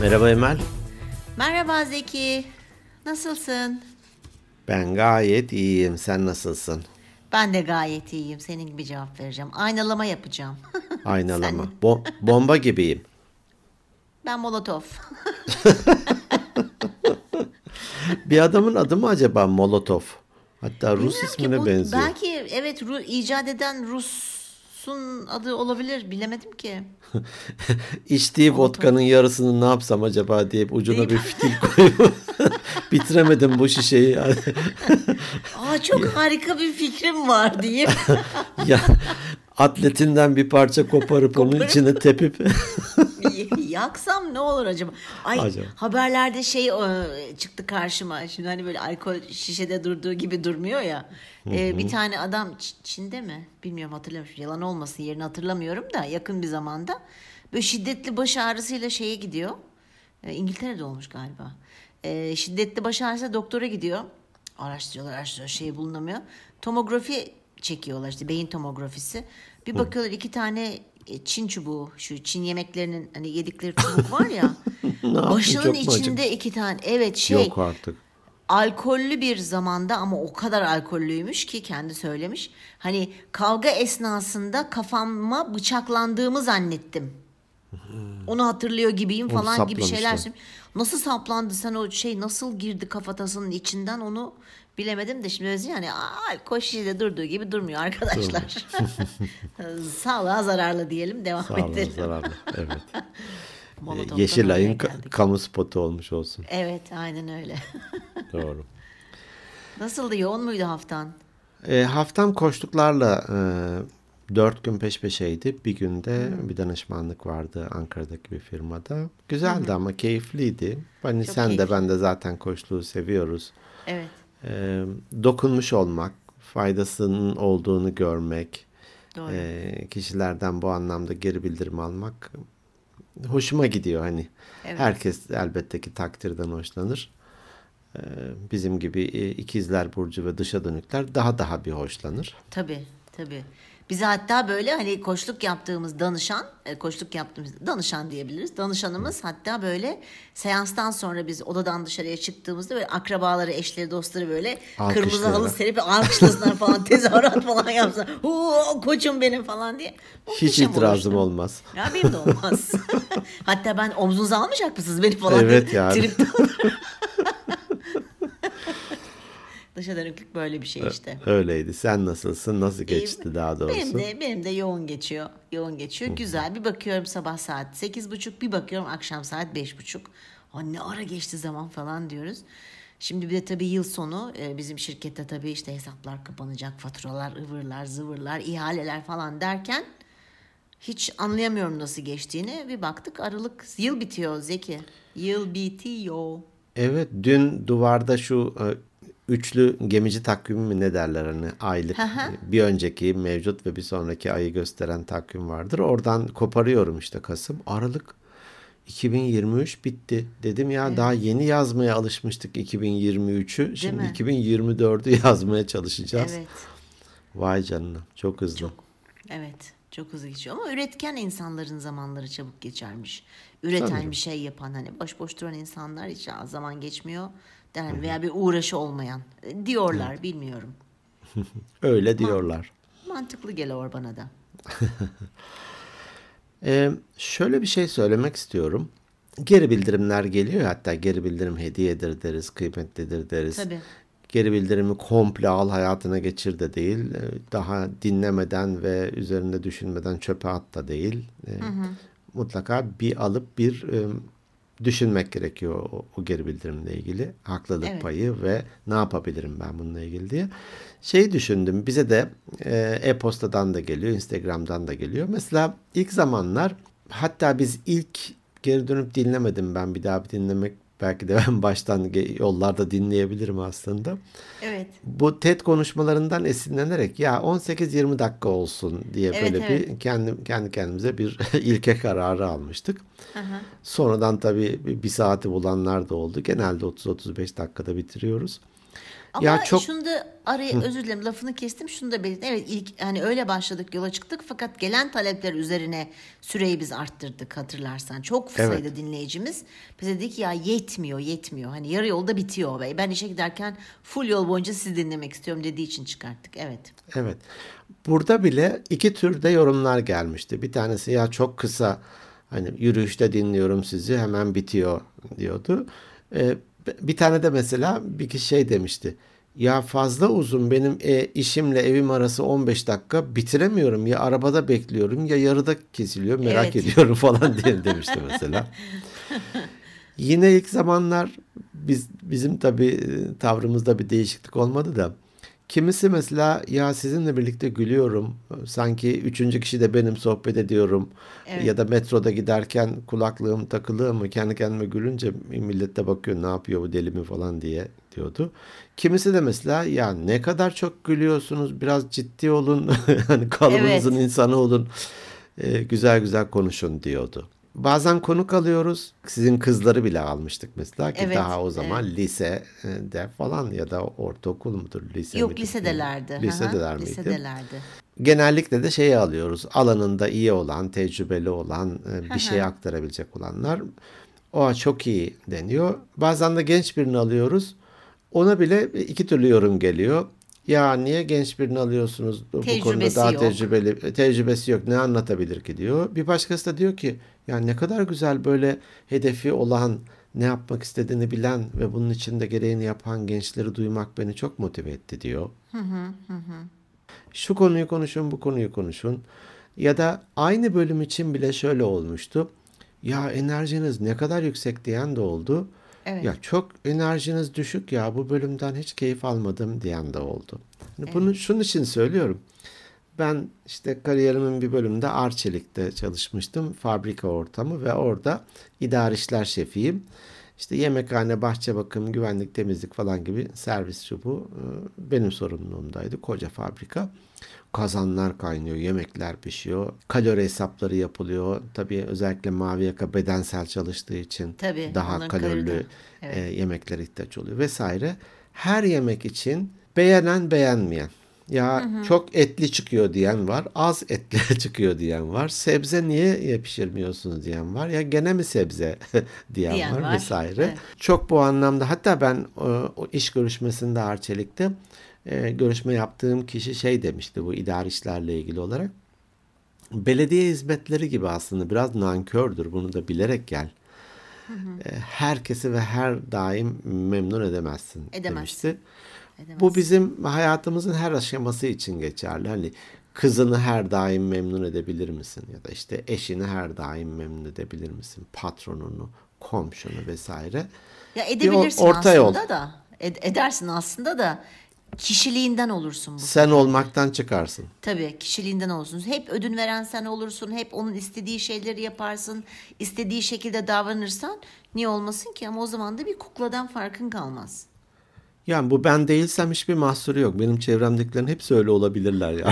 Merhaba Emel. Merhaba Zeki. Nasılsın? Ben gayet iyiyim. Sen nasılsın? Ben de gayet iyiyim. Senin gibi cevap vereceğim. Aynalama yapacağım. Aynalama. Bo- bomba gibiyim. ben Molotov. Bir adamın adı mı acaba Molotov? Hatta Rus Bilmiyorum ismine bu- benziyor. Belki evet Ru- icat eden Rus'un adı olabilir. Bilemedim ki. İçtiği vodkanın yarısını ne yapsam acaba diye ucuna bir fitil koyup bitiremedim bu şişeyi. Aa çok harika bir fikrim var diyeyim. ya atletinden bir parça koparıp onun içine tepip Yaksam ne olur acaba? Ay Acaba. haberlerde şey e, çıktı karşıma. Şimdi hani böyle alkol şişede durduğu gibi durmuyor ya. E, bir tane adam Çin'de mi? Bilmiyorum hatırlamıyorum. Yalan olmasın yerini hatırlamıyorum da yakın bir zamanda. Böyle şiddetli baş ağrısıyla şeye gidiyor. E, İngiltere'de olmuş galiba. E, şiddetli baş ağrısı doktora gidiyor. Araştırıyorlar araştırıyorlar şey bulunamıyor. Tomografi çekiyorlar işte beyin tomografisi. Bir bakıyorlar iki tane Çin çubuğu şu Çin yemeklerinin hani yedikleri çubuk var ya. başının çok içinde iki tane evet şey yok artık. alkollü bir zamanda ama o kadar alkollüymüş ki kendi söylemiş. Hani kavga esnasında kafama bıçaklandığımı zannettim. Onu hatırlıyor gibiyim Onu falan gibi şeyler saplamışlar. Nasıl saplandı sen o şey nasıl girdi kafatasının içinden onu bilemedim de şimdi yani alkol şişede durduğu gibi durmuyor arkadaşlar. Sağlığa zararlı diyelim devam Sağ olun edelim. zararlı. Evet. Molotov'dan Yeşilay'ın oraya ka- kamu spotu olmuş olsun. Evet aynen öyle. Doğru. Nasıldı yoğun muydu haftan? E, haftam koştuklarla e, dört gün peş peşeydi. Bir günde Hmm. bir danışmanlık vardı Ankara'daki bir firmada. Güzeldi ama keyifliydi. Hani Çok sen de keyifli. ben de zaten koşluğu seviyoruz. Evet E, dokunmuş olmak, faydasının olduğunu görmek, doğru. e, kişilerden bu anlamda geri bildirim almak hoşuma gidiyor hani. Evet. Herkes elbette ki takdirden hoşlanır. E, bizim gibi ikizler burcu ve dışa dönükler daha daha bir hoşlanır. Tabii tabii. Bize hatta böyle hani koçluk yaptığımız danışan, e, koçluk yaptığımız danışan diyebiliriz. Danışanımız hatta böyle seanstan sonra biz odadan dışarıya çıktığımızda böyle akrabaları, eşleri, dostları böyle kırmızı halı serip alkışlasınlar falan, tezahürat falan yapsınlar. Huu koçum benim falan diye. Hiç itirazım olmuştu. olmaz. Ya benim de olmaz. hatta ben omzunuza almayacak mısınız beni falan Evet diye yani. Dışa dönüklük böyle bir şey işte. Öyleydi. Sen nasılsın? Nasıl geçti İyi. daha doğrusu? Benim de benim de yoğun geçiyor. Yoğun geçiyor. Güzel. Bir bakıyorum sabah saat sekiz buçuk, bir bakıyorum akşam saat beş buçuk. Ne ara geçti zaman falan diyoruz. Şimdi bir de tabii yıl sonu e, bizim şirkette tabii işte hesaplar kapanacak, faturalar, ıvırlar, zıvırlar, ihaleler falan derken hiç anlayamıyorum nasıl geçtiğini. Bir baktık Aralık yıl bitiyor Zeki. Yıl bitiyor. Evet, dün duvarda şu e, üçlü gemici takvimi mi ne derler hani aylık bir önceki mevcut ve bir sonraki ayı gösteren takvim vardır. Oradan koparıyorum işte Kasım. Aralık 2023 bitti. Dedim ya daha yeni yazmaya alışmıştık 2023'ü. Şimdi mi? 2024'ü yazmaya çalışacağız. Evet. Vay canına çok hızlı. Çok. Evet. Çok hızlı geçiyor ama üretken insanların zamanları çabuk geçermiş. Üreten Sanırım. bir şey yapan hani boş boş duran insanlar hiç "Aa, zaman geçmiyor der veya bir uğraşı olmayan e, diyorlar bilmiyorum. Öyle diyorlar. Mantıklı geliyor bana da. Ee, şöyle bir şey söylemek istiyorum. Geri bildirimler geliyor hatta geri bildirim hediyedir deriz, kıymetlidir deriz. Tabii. Geri bildirimi komple al hayatına geçir de değil. Daha dinlemeden ve üzerinde düşünmeden çöpe at da değil. Ee, Mutlaka bir alıp bir düşünmek gerekiyor o, o geri bildirimle ilgili. Haklılık Evet. payı ve ne yapabilirim ben bununla ilgili diye. Şeyi düşündüm bize de e, e-postadan da geliyor, Instagram'dan da geliyor. Mesela ilk zamanlar hatta biz ilk geri dönüp dinlemedim ben bir daha bir dinlemek belki de ben baştan yollarda dinleyebilirim aslında. Evet. Bu TED konuşmalarından esinlenerek ya 18-20 dakika olsun diye Evet, böyle evet. bir kendi kendi kendimize bir ilke kararı almıştık. Hı. Sonradan tabii bir saati bulanlar da oldu. Genelde 30-35 dakikada bitiriyoruz. Ama Ya çok- şunu da araya özür dilerim lafını kestim şunu da belirttim. Evet ilk hani öyle başladık yola çıktık fakat gelen talepler üzerine süreyi biz arttırdık hatırlarsan. Çok Evet. sayıda dinleyicimiz bize dedi ki ya yetmiyor yetmiyor. Hani yarı yolda bitiyor ve ben işe giderken full yol boyunca sizi dinlemek istiyorum dediği için çıkarttık. Evet. Evet. Burada bile iki türde yorumlar gelmişti. Bir tanesi ya çok kısa hani yürüyüşte dinliyorum sizi hemen bitiyor diyordu. Ee, bir tane de mesela bir kişi şey demişti. Ya fazla uzun benim e, işimle evim arası 15 dakika bitiremiyorum. Ya arabada bekliyorum ya yarıda kesiliyor merak Evet. ediyorum falan diye demişti mesela. Yine ilk zamanlar biz bizim tabii e, tavrımızda bir değişiklik olmadı da kimisi mesela ya sizinle birlikte gülüyorum sanki üçüncü kişi de benim sohbet ediyorum Evet. ya da metroda giderken kulaklığım takılı ama kendi kendime gülünce millet de bakıyor ne yapıyor bu deli mi falan diye diyordu. Kimisi de mesela ya ne kadar çok gülüyorsunuz biraz ciddi olun hani kalıbınızın Evet. insanı olun e, güzel güzel konuşun diyordu. Bazen konuk alıyoruz. Sizin kızları bile almıştık mesela ki Evet, daha o zaman lisede falan ya da ortaokul mudur lise Yok midir? lisedelerdi. Lisedeler miydi? Lisedelerdi. Genellikle de şeyi alıyoruz. Alanında iyi olan, tecrübeli olan, e, bir şey aktarabilecek olanlar. O çok iyi deniyor. Bazen de genç birini alıyoruz. Ona bile iki türlü yorum geliyor. Ya niye genç birini alıyorsunuz? Bu konuda Tecrübesi daha yok. tecrübeli, tecrübesi yok. Ne anlatabilir ki diyor. Bir başkası da diyor ki ya ne kadar güzel böyle hedefi olan, ne yapmak istediğini bilen ve bunun için de gereğini yapan gençleri duymak beni çok motive etti diyor şu konuyu konuşun, bu konuyu konuşun. Ya da aynı bölüm için bile şöyle olmuştu. Ya enerjiniz ne kadar yüksek diyen de oldu. Evet. Ya çok enerjiniz düşük ya bu bölümden hiç keyif almadım diyen de oldu. Hani Bunu şunun için söylüyorum. Ben işte kariyerimin bir bölümünde Arçelik'te çalışmıştım. Fabrika ortamı ve orada idari işler şefiyim. İşte yemekhane, bahçe bakım, güvenlik, temizlik falan gibi servis şu bu benim sorumluluğumdaydı. Koca fabrika. Kazanlar kaynıyor, yemekler pişiyor, kalori hesapları yapılıyor. Tabii özellikle mavi yaka bedensel çalıştığı için Tabii, daha kalorili kaloriden. e, yemeklere ihtiyaç oluyor vesaire. Her yemek için beğenen beğenmeyen. Ya çok etli çıkıyor diyen var, az etli çıkıyor diyen var. Sebze niye pişirmiyorsunuz diyen var. Ya gene mi sebze diyen, Diyen var, var. vesaire. Evet. Çok bu anlamda hatta ben e, o iş görüşmesinde Arçelik'te e, görüşme yaptığım kişi şey demişti bu idari işlerle ilgili olarak. Belediye hizmetleri gibi aslında biraz nankördür bunu da bilerek gel. E, Herkesi ve her daim memnun edemezsin Edemezsin. demişti. Edemezsin. Bu bizim hayatımızın her aşaması için geçerli. Hani kızını her daim memnun edebilir misin? Ya da işte eşini her daim memnun edebilir misin? Patronunu, komşunu vesaire. Ya edebilirsin or- orta aslında yol. da. Ed- edersin aslında da kişiliğinden olursun bu. Sen olmaktan çıkarsın. Tabii kişiliğinden olursun. Hep ödün veren sen olursun. Hep onun istediği şeyleri yaparsın. istediği şekilde davranırsan niye olmasın ki? Ama o zaman da bir kukladan farkın kalmaz. Yani bu ben değilsem hiçbir mahsuru yok. Benim çevremdekilerin hepsi öyle olabilirler ya.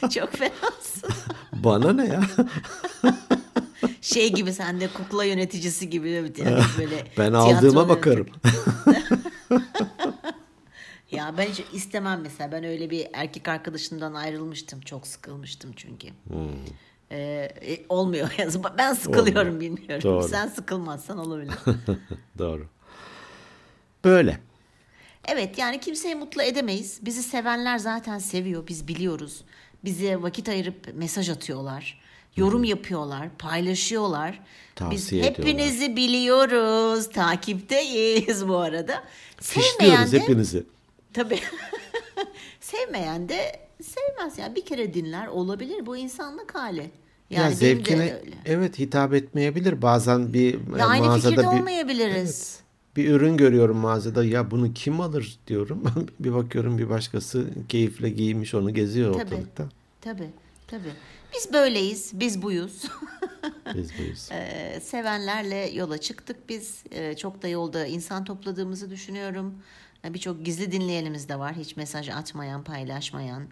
Çok fenasın. Bana ne ya? Şey gibi sen de kukla yöneticisi gibi yani böyle Ben aldığıma bakarım. Ya ben hiç istemem mesela. Ben öyle bir erkek arkadaşımdan ayrılmıştım. Çok sıkılmıştım çünkü. Ee, e, olmuyor. Ben sıkılıyorum Hmm. Olmuyor. bilmiyorum. Doğru. Sen sıkılmazsan olabilir. Doğru. Böyle. Evet yani kimseyi mutlu edemeyiz. Bizi sevenler zaten seviyor. Biz biliyoruz. Bize vakit ayırıp mesaj atıyorlar. Yorum yapıyorlar, paylaşıyorlar. Tavsiye Biz ediyorlar. hepinizi biliyoruz. Takipteyiz bu arada. Sevmeyen Fişliyoruz de hepinizi. Tabii. Sevmeyen de sevmez. Yani bir kere dinler olabilir. Bu insanlık hali. Yani ya zevkine evet hitap etmeyebilir. Bazen bir e, Ya aynı mağazada fikirde bir olmayabiliriz. bir ürün görüyorum mağazada. Ya bunu kim alır diyorum. bir bakıyorum bir başkası keyifle giymiş onu geziyor Tabii. ortalıkta. Tabii. Tabii. Biz böyleyiz. Biz buyuz. Biz buyuz. Ee, sevenlerle yola çıktık biz. Ee, çok da yolda insan topladığımızı düşünüyorum. Birçok gizli dinleyenimiz de var. Hiç mesaj atmayan, paylaşmayan.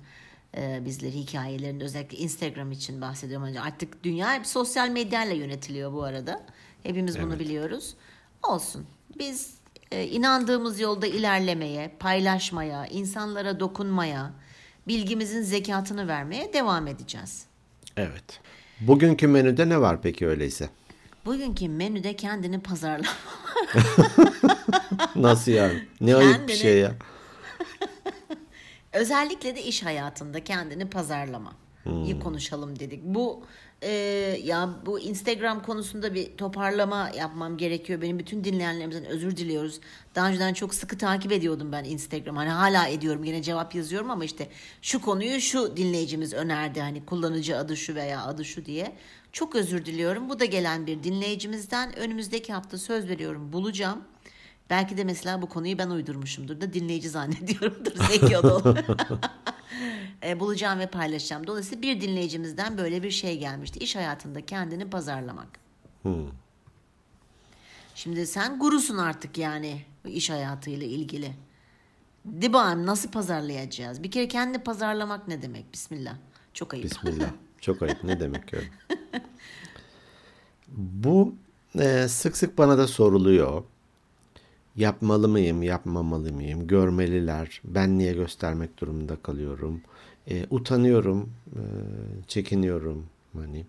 Ee, bizleri hikayelerinde özellikle Instagram için bahsediyorum. Artık dünya hep sosyal medyayla yönetiliyor bu arada. Hepimiz bunu Evet. biliyoruz. Olsun. Biz e, inandığımız yolda ilerlemeye, paylaşmaya, insanlara dokunmaya, bilgimizin zekatını vermeye devam edeceğiz. Evet. Bugünkü menüde ne var peki öyleyse? Bugünkü menüde kendini pazarlama. Nasıl yani? Ne ayıp bir Kendini- şey ya. Özellikle de iş hayatında kendini pazarlama. iyi konuşalım dedik. Bu e, ya bu Instagram konusunda bir toparlama yapmam gerekiyor. Benim bütün dinleyenlerimizden özür diliyoruz. Daha önceden çok sıkı takip ediyordum ben Instagram. Hani hala ediyorum yine cevap yazıyorum ama işte şu konuyu şu dinleyicimiz önerdi. Hani kullanıcı adı şu veya adı şu diye. Çok özür diliyorum. Bu da gelen bir dinleyicimizden. Önümüzdeki hafta söz veriyorum bulacağım. Belki de mesela bu konuyu ben uydurmuşumdur da dinleyici zannediyorumdur. Zeki Odol. E, bulacağım ve paylaşacağım. Dolayısıyla bir dinleyicimizden böyle bir şey gelmişti. İş hayatında kendini pazarlamak. Şimdi sen gurusun artık yani iş hayatıyla ilgili. Dibam nasıl pazarlayacağız? Bir kere kendini pazarlamak ne demek? Bismillah. Çok ayıp. Bismillah. Çok ayıp. Ne demek öyle? Bu e, sık sık bana da soruluyor. Yapmalı mıyım, yapmamalı mıyım? Görmeliler. Ben niye göstermek durumunda kalıyorum? E, utanıyorum, e, çekiniyorum. Hani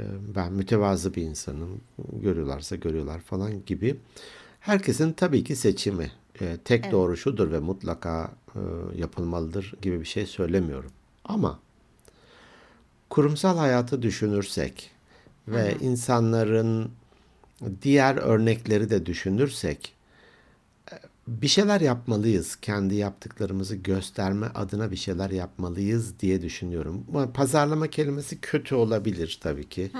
e, ben mütevazı bir insanım. Görüyorlarsa görüyorlar falan gibi. Herkesin tabii ki seçimi. E, tek doğru şudur ve mutlaka e, yapılmalıdır gibi bir şey söylemiyorum. Ama kurumsal hayatı düşünürsek ve insanların diğer örnekleri de düşünürsek bir şeyler yapmalıyız. Kendi yaptıklarımızı gösterme adına bir şeyler yapmalıyız diye düşünüyorum. Pazarlama kelimesi kötü olabilir tabii ki.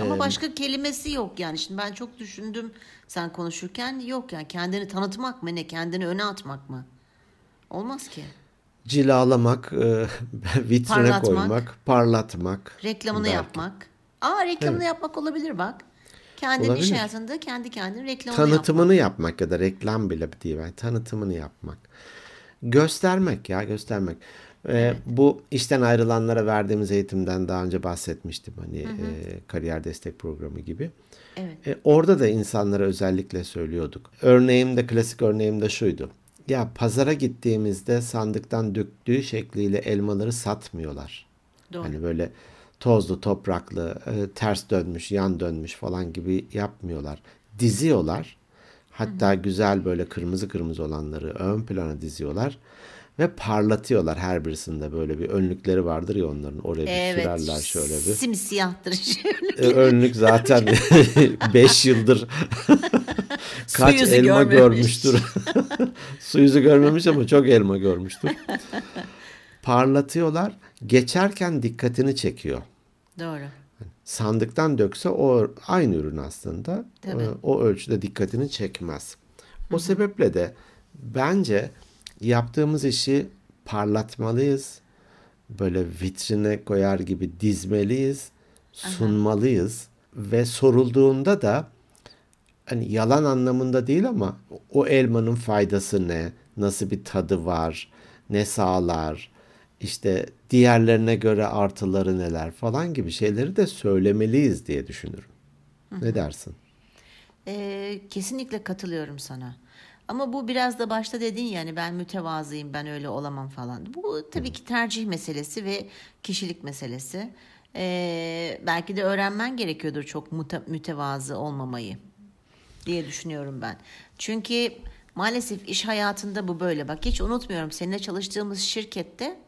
Ama başka kelimesi yok yani. Şimdi ben çok düşündüm sen konuşurken yok yani. Kendini tanıtmak mı ne? Kendini öne atmak mı? Olmaz ki. Cilalamak, e, vitrine Parlatmak. koymak, parlatmak. Reklamını belki. yapmak. Aa reklamını yapmak olabilir bak. Kendinin iş Olabilir. hayatında kendi kendinin reklamını yapmak. Tanıtımını yapmak ya da reklam bile değil. Yani tanıtımını yapmak. Göstermek ya göstermek. Ee, Bu işten ayrılanlara verdiğimiz eğitimden daha önce bahsetmiştim. Hani e, kariyer destek programı gibi. Evet. E, orada da insanlara özellikle söylüyorduk. Örneğim de klasik örneğim de şuydu. Ya pazara gittiğimizde sandıktan döktüğü şekliyle elmaları satmıyorlar. Doğru. Hani böyle tozlu, topraklı, e, ters dönmüş, yan dönmüş falan gibi yapmıyorlar. Diziyorlar. Hatta güzel böyle kırmızı kırmızı olanları ön plana diziyorlar. Ve parlatıyorlar her birisinde böyle bir önlükleri vardır ya onların. Oraya bir Evet. sürerler şöyle bir. Simsiyahtır. E, önlük zaten 5 yıldır kaç elma görmemiş. görmüştür. Su yüzü görmemiş ama çok elma görmüştür. Parlatıyorlar. Geçerken dikkatini çekiyor. Doğru. Sandıktan dökse o aynı ürün aslında. Tabii. O ölçüde dikkatini çekmez. O sebeple de bence yaptığımız işi parlatmalıyız. Böyle vitrine koyar gibi dizmeliyiz, sunmalıyız ve sorulduğunda da hani yalan anlamında değil ama o elmanın faydası ne, nasıl bir tadı var, ne sağlar, işte diğerlerine göre artıları neler falan gibi şeyleri de söylemeliyiz diye düşünürüm. Ne dersin? Ee, kesinlikle katılıyorum sana. Ama bu biraz da başta dedin yani ben mütevazıyım ben öyle olamam falan. Bu tabii ki tercih meselesi ve kişilik meselesi. Ee, belki de öğrenmen gerekiyordur çok müte- mütevazı olmamayı diye düşünüyorum ben. Çünkü maalesef iş hayatında bu böyle. Bak hiç unutmuyorum seninle çalıştığımız şirkette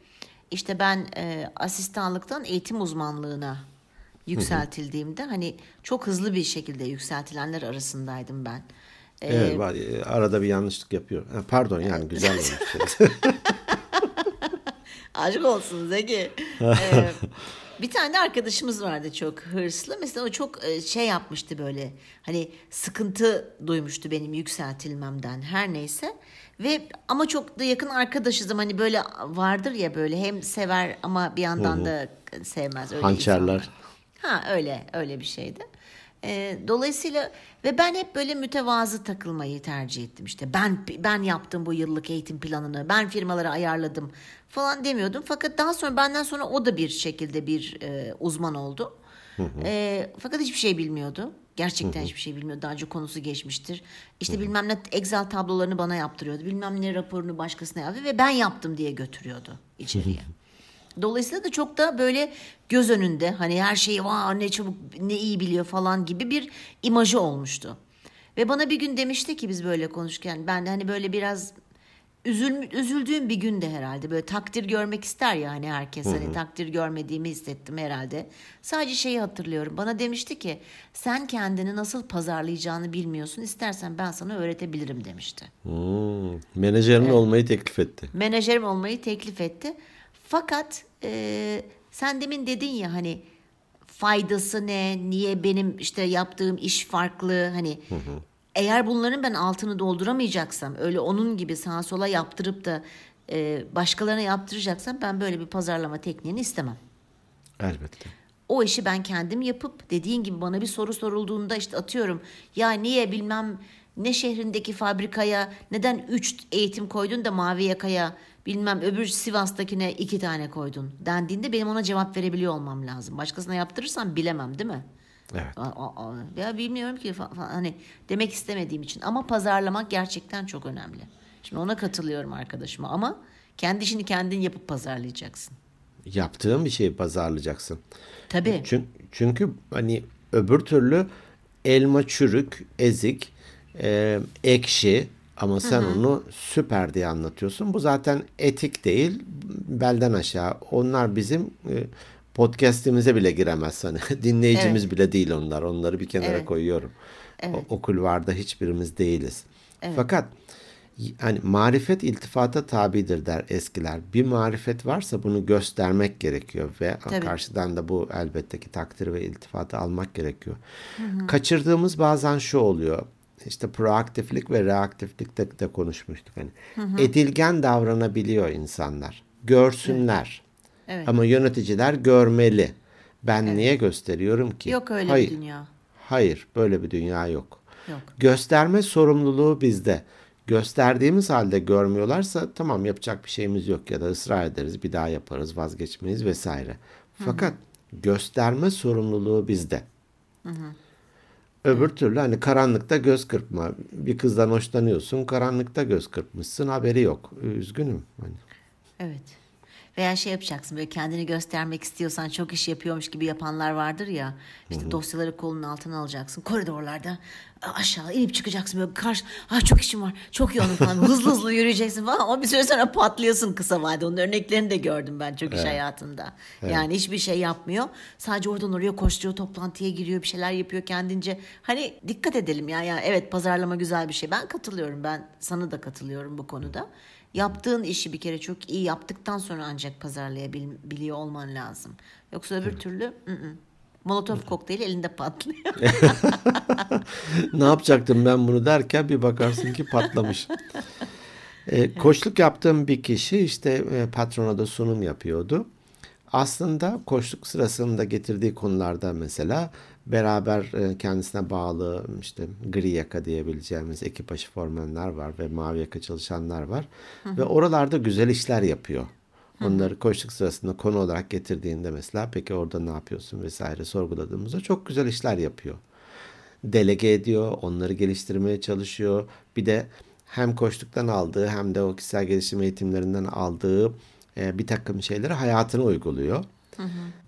işte ben e, asistanlıktan eğitim uzmanlığına yükseltildiğimde hani çok hızlı bir şekilde yükseltilenler arasındaydım ben. Ee, Evet, var, e, arada bir yanlışlık yapıyor. Ha, Pardon yani güzel olmuş. Aşk olsun Zeki. Ee, bir tane de arkadaşımız vardı çok hırslı. Mesela o çok e, şey yapmıştı böyle. Hani sıkıntı duymuştu benim yükseltilmemden her neyse. Ve ama çok da yakın arkadaşızım. Hani böyle vardır ya böyle hem sever ama bir yandan da sevmez. Öyle Hançerler. insanlar. Ha öyle öyle bir şeydi. Ee, dolayısıyla ve ben hep böyle mütevazı takılmayı tercih ettim işte. Ben ben yaptım bu yıllık eğitim planını. Ben firmalara ayarladım falan demiyordum. Fakat daha sonra benden sonra o da bir şekilde bir e, uzman oldu. E, fakat hiçbir şey bilmiyordu. Gerçekten hiçbir şey bilmiyordu. Daha önce konusu geçmiştir. İşte bilmem ne Excel tablolarını bana yaptırıyordu. Bilmem ne raporunu başkasına yaptı ve ben yaptım diye götürüyordu içeriye. Dolayısıyla da çok da böyle göz önünde hani her şeyi var ne çabuk ne iyi biliyor falan gibi bir imajı olmuştu. Ve bana bir gün demişti ki biz böyle konuşurken ben de hani böyle biraz üzül, üzüldüğüm bir günde herhalde böyle takdir görmek ister ya hani herkes hani takdir görmediğimi hissettim herhalde. Sadece şeyi hatırlıyorum bana demişti ki sen kendini nasıl pazarlayacağını bilmiyorsun istersen ben sana öğretebilirim demişti. Hmm, menajerin olmayı teklif etti. Menajerim olmayı teklif etti. Fakat e, sen demin dedin ya hani faydası ne, niye benim işte yaptığım iş farklı hani eğer bunların ben altını dolduramayacaksam öyle onun gibi sağa sola yaptırıp da e, başkalarına yaptıracaksam ben böyle bir pazarlama tekniğini istemem. Elbette. O işi ben kendim yapıp dediğin gibi bana bir soru sorulduğunda işte atıyorum ya niye bilmem ne şehrindeki fabrikaya neden 3 eğitim koydun da mavi yakaya bilmem öbür Sivas'takine 2 tane koydun dendiğinde benim ona cevap verebiliyor olmam lazım. Başkasına yaptırırsam bilemem değil mi? Evet. Ya bilmiyorum ki hani demek istemediğim için ama pazarlamak gerçekten çok önemli. Şimdi ona katılıyorum arkadaşıma ama kendi işini kendin yapıp pazarlayacaksın. Yaptığın bir şeyi pazarlayacaksın. Tabii. Çünkü, çünkü hani öbür türlü elma çürük, ezik, e, ekşi ama sen onu süper diye anlatıyorsun. Bu zaten etik değil, belden aşağı. Onlar bizim e, podcast'imize bile giremez hani. Dinleyicimiz bile değil onlar. Onları bir kenara Evet. koyuyorum. O, o kulvarda hiçbirimiz değiliz. Fakat y- hani marifet iltifata tabidir der eskiler. Bir marifet varsa bunu göstermek gerekiyor ve Tabii. karşıdan da bu elbette ki takdir ve iltifatı almak gerekiyor. Kaçırdığımız bazen şu oluyor. İşte proaktiflik ve reaktiflikte de konuşmuştuk hani. Edilgen davranabiliyor insanlar. Görsünler. Evet. Ama yöneticiler görmeli. Ben niye gösteriyorum ki? Yok öyle Hayır. bir dünya. Hayır, böyle bir dünya yok. Yok. Gösterme sorumluluğu bizde. Gösterdiğimiz halde görmüyorlarsa tamam yapacak bir şeyimiz yok ya da ısrar ederiz, bir daha yaparız, vazgeçmeyiz vesaire. Fakat gösterme sorumluluğu bizde. Öbür türlü hani karanlıkta göz kırpma. Bir kızdan hoşlanıyorsun, karanlıkta göz kırpmışsın, haberi yok. Üzgünüm. Hani. Evet. Veya şey yapacaksın böyle kendini göstermek istiyorsan çok iş yapıyormuş gibi yapanlar vardır ya. İşte dosyaları kolunun altına alacaksın. Koridorlarda aşağı inip çıkacaksın böyle karşı ah çok işim var çok yoğunum falan hızlı hızlı yürüyeceksin falan ama bir süre sonra patlıyorsun kısa vadede. Onun örneklerini de gördüm ben çok iş hayatında. Yani hiçbir şey yapmıyor. Sadece oradan oraya koşturuyor toplantıya giriyor bir şeyler yapıyor kendince. Hani dikkat edelim ya. Yani evet pazarlama güzel bir şey. Ben katılıyorum. Ben sana da katılıyorum bu konuda. Yaptığın işi bir kere çok iyi yaptıktan sonra ancak pazarlayabiliyor olman lazım. Yoksa öbür türlü ı-ı. Molotov kokteyli elinde patlıyor. ne yapacaktım ben bunu derken bir bakarsın ki patlamış. E, koçluk yaptığım bir kişi işte e, patrona da sunum yapıyordu. Aslında koçluk sırasında getirdiği konularda mesela beraber e, kendisine bağlı işte gri yaka diyebileceğimiz ekip başı formenler var ve mavi yaka çalışanlar var. Ve oralarda güzel işler yapıyor. Onları koçluk sırasında konu olarak getirdiğinde mesela peki orada ne yapıyorsun vesaire sorguladığımızda çok güzel işler yapıyor delege ediyor, onları geliştirmeye çalışıyor. Bir de hem koçluktan aldığı hem de o kişisel gelişim eğitimlerinden aldığı e, bir takım şeyleri hayatına uyguluyor.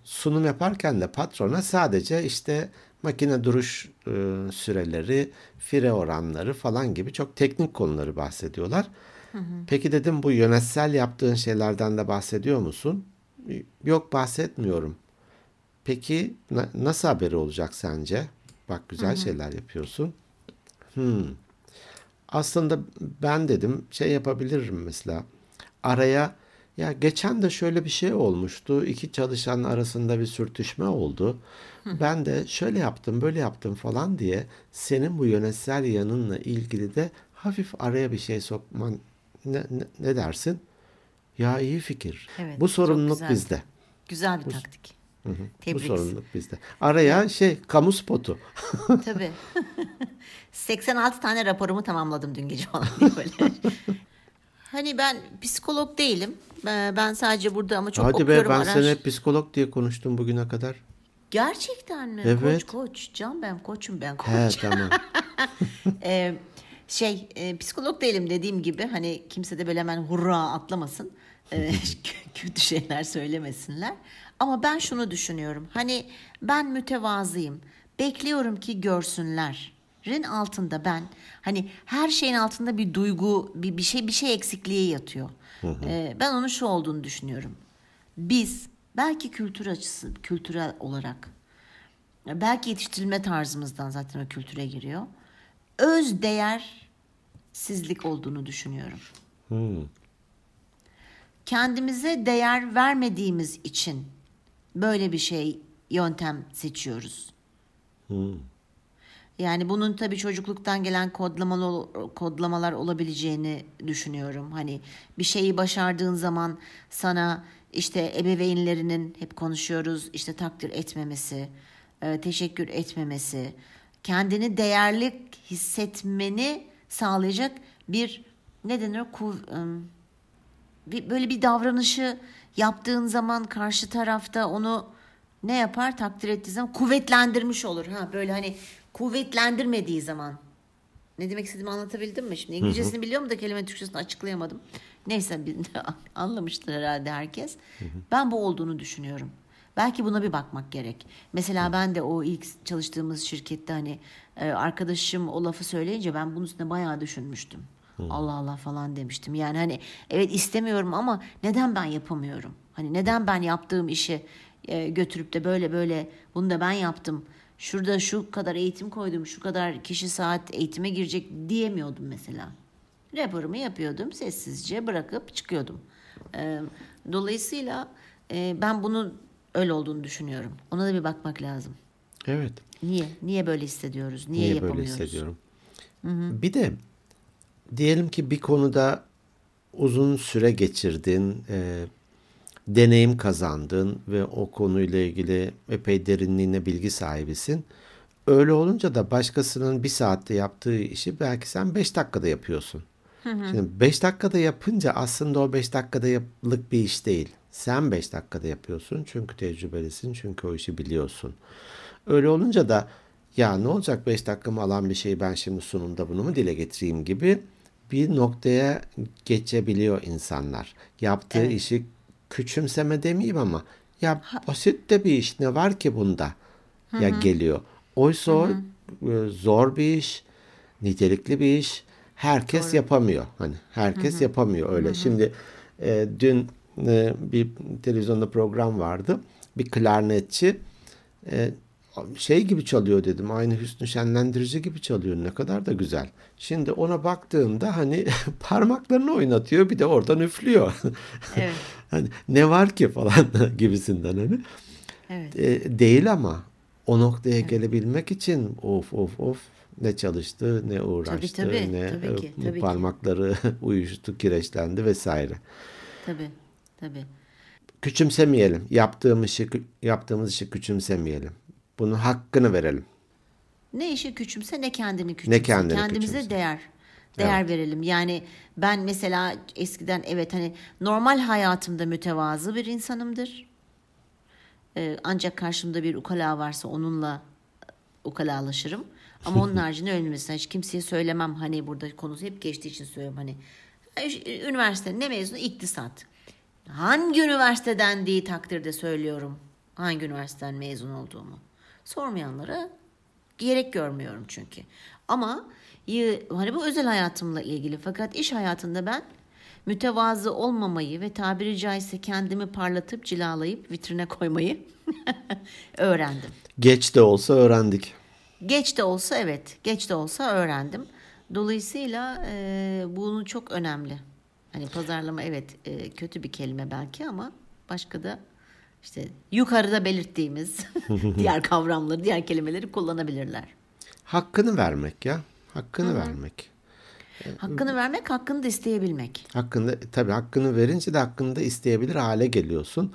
Sunum yaparken de patrona sadece işte makine duruş e, süreleri, fire oranları falan gibi çok teknik konuları bahsediyorlar. Peki dedim bu yönetsel yaptığın şeylerden de bahsediyor musun? Yok bahsetmiyorum. Peki na- nasıl haberi olacak sence? Bak güzel şeyler yapıyorsun. Hmm. Aslında ben dedim şey yapabilirim mesela. Araya ya geçen de şöyle bir şey olmuştu. İki çalışan arasında bir sürtüşme oldu. Ben de şöyle yaptım, böyle yaptım falan diye senin bu yönetsel yanınla ilgili de hafif araya bir şey sokman ne, ne, ne dersin? Ya iyi fikir. Evet, bu sorumluluk güzel. bizde. Güzel bir taktik. Bu Tebrik. sorumluluk bizde. Araya şey kamu spotu. Tabii. 86 tane raporumu tamamladım dün gece falan diye böyle. hani ben psikolog değilim. Ee, Ben sadece burada ama çok Hadi be okuyorum. ben araş- seni hep psikolog diye konuştum bugüne kadar. Gerçekten mi? Evet. Koç koç. Can ben koçum ben koç. He tamam. Ee, şey e, psikolog değilim dediğim gibi hani kimse de böyle hemen hurra atlamasın. Ee, kötü şeyler söylemesinler. Ama ben şunu düşünüyorum. Hani ben mütevazıyım. Bekliyorum ki görsünlerin altında ben hani her şeyin altında bir duygu bir, bir şey bir şey eksikliği yatıyor. Ee, ben onun şu olduğunu düşünüyorum. Biz belki kültür açısı kültürel olarak belki yetiştirilme tarzımızdan zaten o kültüre giriyor. Öz değersizlik olduğunu düşünüyorum. Kendimize değer vermediğimiz için böyle bir şey yöntem seçiyoruz. Yani bunun tabii çocukluktan gelen kodlamalar olabileceğini düşünüyorum. Hani bir şeyi başardığın zaman sana işte ebeveynlerinin hep konuşuyoruz işte takdir etmemesi, e, teşekkür etmemesi, kendini değerli hissetmeni sağlayacak bir ne denir kuv, bir, böyle bir davranışı yaptığın zaman karşı tarafta onu ne yapar takdir ettiği zaman kuvvetlendirmiş olur. Ha böyle hani kuvvetlendirmediği zaman ne demek istediğimi anlatabildim mi? Şimdi İngilizcesini biliyorum da kelime Türkçesini açıklayamadım. Neyse anlamıştır herhalde herkes. Ben bu olduğunu düşünüyorum. Belki buna bir bakmak gerek. Mesela ben de o ilk çalıştığımız şirkette hani e, arkadaşım o lafı söyleyince ben bunun üstüne bayağı düşünmüştüm. Allah Allah falan demiştim. Yani hani evet istemiyorum ama neden ben yapamıyorum? Hani neden ben yaptığım işi e, götürüp de böyle böyle bunu da ben yaptım. Şurada şu kadar eğitim koydum, şu kadar kişi saat eğitime girecek diyemiyordum mesela. Raporumu yapıyordum, sessizce bırakıp çıkıyordum. E, dolayısıyla e, ben bunun öyle olduğunu düşünüyorum. Ona da bir bakmak lazım. Evet. Niye? Niye böyle hissediyoruz? Niye, Niye böyle yapamıyoruz? hissediyorum? Bir de diyelim ki bir konuda uzun süre geçirdin, e, deneyim kazandın ve o konuyla ilgili epey derinliğine bilgi sahibisin. Öyle olunca da başkasının bir saatte yaptığı işi belki sen 5 dakikada yapıyorsun. Şimdi 5 dakikada yapınca aslında o 5 dakikada yapılık bir iş değil. Sen 5 dakikada yapıyorsun çünkü tecrübelisin, çünkü o işi biliyorsun. Öyle olunca da ya ne olacak 5 dakikamı alan bir şeyi ben şimdi sunumda bunu mu dile getireyim gibi bir noktaya geçebiliyor insanlar. Yaptığı Evet. işi küçümseme demeyeyim ama ya basit de bir iş ne var ki bunda ya geliyor. Oysa o e, zor bir iş, nitelikli bir iş. Herkes yapamıyor. Hani herkes yapamıyor öyle. Şimdi e, dün e, bir televizyonda program vardı. Bir klarnetçi e, şey gibi çalıyor dedim. Aynı Hüsnü Şenlendirici gibi çalıyor. Ne kadar da güzel. Şimdi ona baktığımda hani parmaklarını oynatıyor bir de oradan üflüyor. Evet. hani ne var ki falan gibisinden hani. Evet. E, değil ama o noktaya gelebilmek için of of of ne çalıştı, ne uğraştı, tabii, ne tabii ki, e, tabii ki. parmakları uyuştu, kireçlendi vesaire. Tabii. Tabii. Küçümsemeyelim. Yaptığımız işi, yaptığımız işi küçümsemeyelim. Bunun hakkını verelim. Ne işi küçümse ne kendini küçümse. kendini Kendimize küçümse. değer. Değer verelim. Yani ben mesela eskiden evet hani normal hayatımda mütevazı bir insanımdır. Ee, ancak karşımda bir ukala varsa onunla ukalalaşırım. Ama onun haricinde öyle mesela hiç kimseye söylemem. Hani burada konusu hep geçtiği için söylüyorum hani. "E, Üniversite ne mezunu? İktisat. Hangi üniversiteden diye takdirde söylüyorum. Hangi üniversiteden mezun olduğumu. Sormayanlara gerek görmüyorum çünkü. Ama hani bu özel hayatımla ilgili fakat iş hayatında ben mütevazı olmamayı ve tabiri caizse kendimi parlatıp cilalayıp vitrine koymayı öğrendim. Geç de olsa öğrendik. Geç de olsa evet, geç de olsa öğrendim. Dolayısıyla e, bunu çok önemli. Hani pazarlama evet e, kötü bir kelime belki ama başka da işte yukarıda belirttiğimiz diğer kavramları, diğer kelimeleri kullanabilirler. Hakkını vermek ya. Hakkını vermek. Hakkını vermek, hakkını da isteyebilmek. Hakkında tabii hakkını verince de hakkını da isteyebilir hale geliyorsun.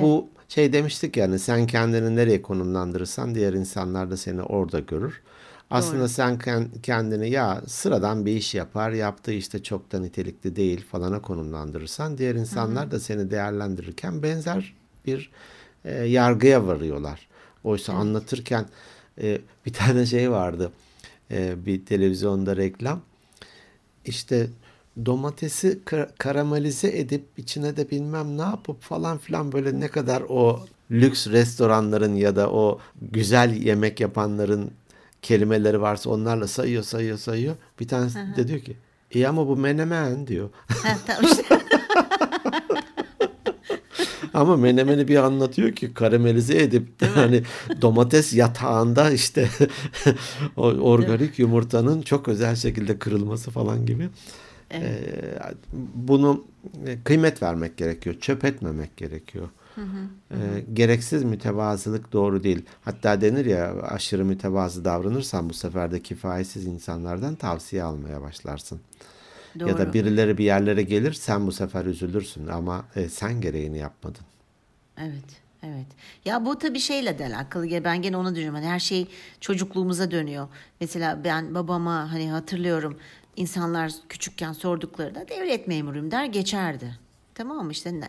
Bu şey demiştik yani sen kendini nereye konumlandırırsan diğer insanlar da seni orada görür. Aslında sen ken- kendini ya sıradan bir iş yapar, yaptığı işte çok da nitelikli değil falana konumlandırırsan diğer insanlar da seni değerlendirirken benzer bir e, yargıya varıyorlar. Oysa anlatırken e, bir tane şey vardı. E, bir televizyonda reklam. İşte domatesi kar- karamelize edip içine de bilmem ne yapıp falan filan böyle ne kadar o lüks restoranların ya da o güzel yemek yapanların kelimeleri varsa onlarla sayıyor sayıyor sayıyor. Bir tanesi de diyor ki iyi ama bu menemen diyor. Ha, tamam. Ama menemeni bir anlatıyor ki karamelize edip hani domates yatağında işte o organik yumurtanın çok özel şekilde kırılması falan gibi. Ee, bunu e, kıymet vermek gerekiyor. Çöp etmemek gerekiyor. Ee, gereksiz mütevazılık doğru değil. Hatta denir ya aşırı mütevazı davranırsan bu sefer de kifayetsiz insanlardan tavsiye almaya başlarsın. Ya da Doğru. birileri bir yerlere gelir sen bu sefer üzülürsün ama e, sen gereğini yapmadın. Evet, evet. Ya bu tabii şeyle de alakalı. Ben gene onu düşünüyorum. Hani her şey çocukluğumuza dönüyor. Mesela ben babama hani hatırlıyorum insanlar küçükken sorduklarında devlet memuruyum der geçerdi. Tamam mı? İşte,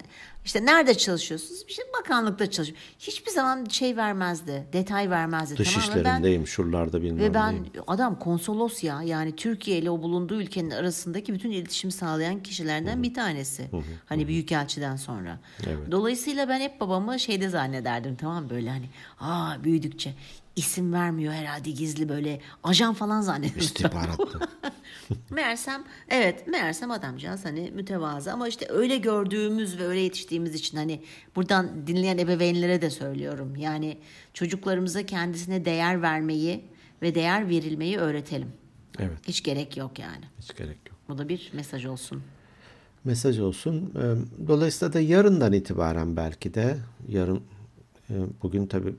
işte nerede çalışıyorsunuz? İşte bakanlıkta çalışıyorum. Hiçbir zaman şey vermezdi. Detay vermezdi. Dış tamam mı? Ben, işlerindeyim, şuralarda bilmem ve ben neyim. adam konsolos ya yani Türkiye ile o bulunduğu ülkenin arasındaki bütün iletişimi sağlayan kişilerden bir tanesi. Hani büyükelçiden sonra. Evet. Dolayısıyla ben hep babamı şeyde zannederdim tamam böyle hani aa büyüdükçe isim vermiyor herhalde gizli böyle ajan falan zannediyorum. İstihbarattı. Meğersem evet meğersem adamcağız hani mütevazı ama işte öyle gördüğümüz ve öyle yetiştiğimiz için hani buradan dinleyen ebeveynlere de söylüyorum. Yani çocuklarımıza kendisine değer vermeyi ve değer verilmeyi öğretelim. evet, Hiç gerek yok yani. hiç gerek yok. Bu da bir mesaj olsun. Mesaj olsun. Ee, Dolayısıyla da yarından itibaren belki de yarın e, bugün tabii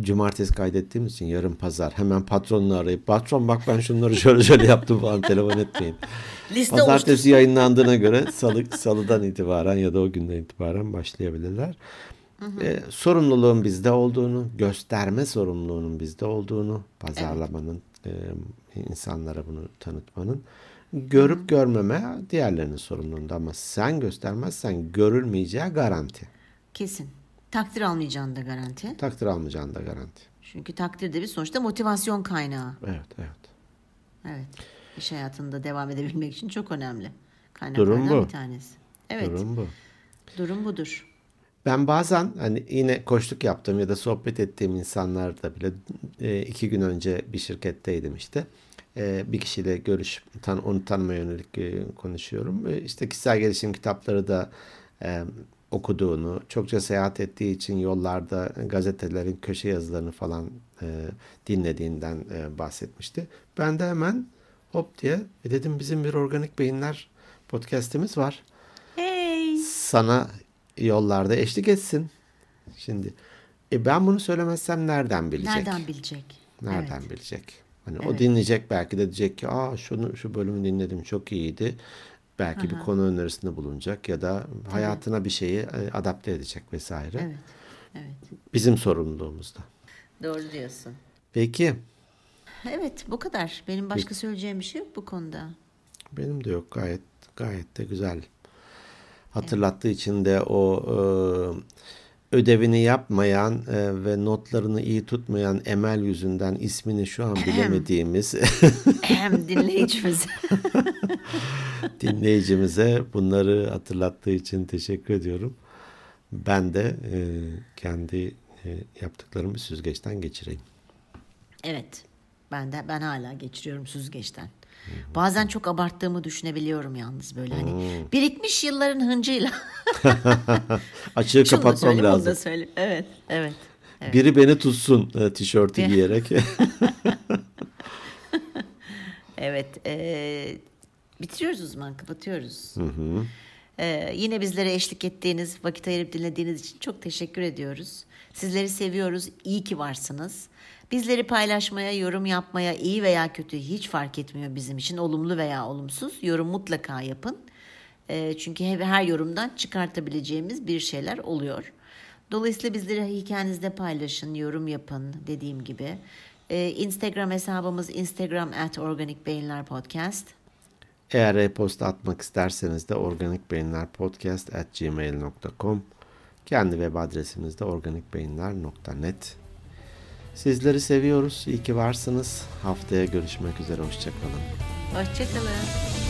cumartesi kaydettiğimiz için yarın pazar hemen patronunu arayıp patron bak ben şunları şöyle şöyle yaptım falan telefon etmeyin. Liste Pazartesi yayınlandığına göre salı, salıdan itibaren ya da o günden itibaren başlayabilirler. Ee, sorumluluğun bizde olduğunu, gösterme sorumluluğunun bizde olduğunu, pazarlamanın, e, insanlara bunu tanıtmanın, görüp görmeme diğerlerinin sorumluluğunda ama sen göstermezsen görülmeyeceği garanti. Kesin. Takdir almayacağını da garanti. Takdir almayacağın da garanti. Çünkü takdir de bir sonuçta motivasyon kaynağı. Evet, evet. Evet. İş hayatında devam edebilmek için çok önemli. Durum Kaynaklardan bu. bir tanesi. Evet. Durum, Durum bu. budur. Ben bazen hani yine koçluk yaptığım ya da sohbet ettiğim insanlarda bile e, iki gün önce bir şirketteydim işte. E, bir kişiyle görüş, tan onu tanımaya yönelik e, konuşuyorum. İşte kişisel gelişim kitapları da okuduğunu, çokça seyahat ettiği için yollarda gazetelerin köşe yazılarını falan e, dinlediğinden e, bahsetmişti. Ben de hemen hop diye e, dedim bizim bir organik beyinler podcast'imiz var Hey. sana yollarda eşlik etsin. Şimdi e ben bunu söylemezsem nereden bilecek? Nereden bilecek? Nereden Evet. bilecek? Hani o Evet. dinleyecek belki de diyecek ki aa şunu şu bölümü dinledim çok iyiydi. Belki bir konu önerisinde bulunacak ya da hayatına bir şeyi e, adapte edecek vesaire. Evet. Evet. Bizim sorumluluğumuzda. Doğru diyorsun. Peki Evet bu kadar. Benim başka söyleyeceğim bir şey yok bu konuda. benim de yok gayet gayet de güzel. Hatırlattığı için de o e, ödevini yapmayan e, ve notlarını iyi tutmayan Emel yüzünden ismini şu an bilemediğimiz Hem dinleyicimiz. dinleyicimize bunları hatırlattığı için teşekkür ediyorum. Ben de e, kendi e, yaptıklarımı süzgeçten geçireyim. evet. Ben de ben hala geçiriyorum süzgeçten. Bazen çok abarttığımı düşünebiliyorum yalnız böyle hani birikmiş yılların hıncıyla. Açığı Şunu kapatmam söyle, bunu da lazım. söyle. Evet, evet. evet. Biri beni tutsun e, tişörtü giyerek. Evet. eee, bitiriyoruz o zaman. Kapatıyoruz. Eee, yine bizlere eşlik ettiğiniz, vakit ayırıp dinlediğiniz için çok teşekkür ediyoruz. Sizleri seviyoruz. İyi ki varsınız. Bizleri paylaşmaya, yorum yapmaya, iyi veya kötü hiç fark etmiyor bizim için. Olumlu veya olumsuz. Yorum mutlaka yapın. Eee, çünkü he- her yorumdan çıkartabileceğimiz bir şeyler oluyor. Dolayısıyla bizleri hikayenizde paylaşın, yorum yapın dediğim gibi. Ee, Instagram hesabımız Instagram at Organik Beyinler Podcast. Eğer e-posta atmak isterseniz de organikbeyinlerpodcast at gmail.com Kendi web adresimiz de organikbeyinler.net Sizleri seviyoruz. İyi ki varsınız. Haftaya görüşmek üzere. Hoşçakalın. Hoşçakalın.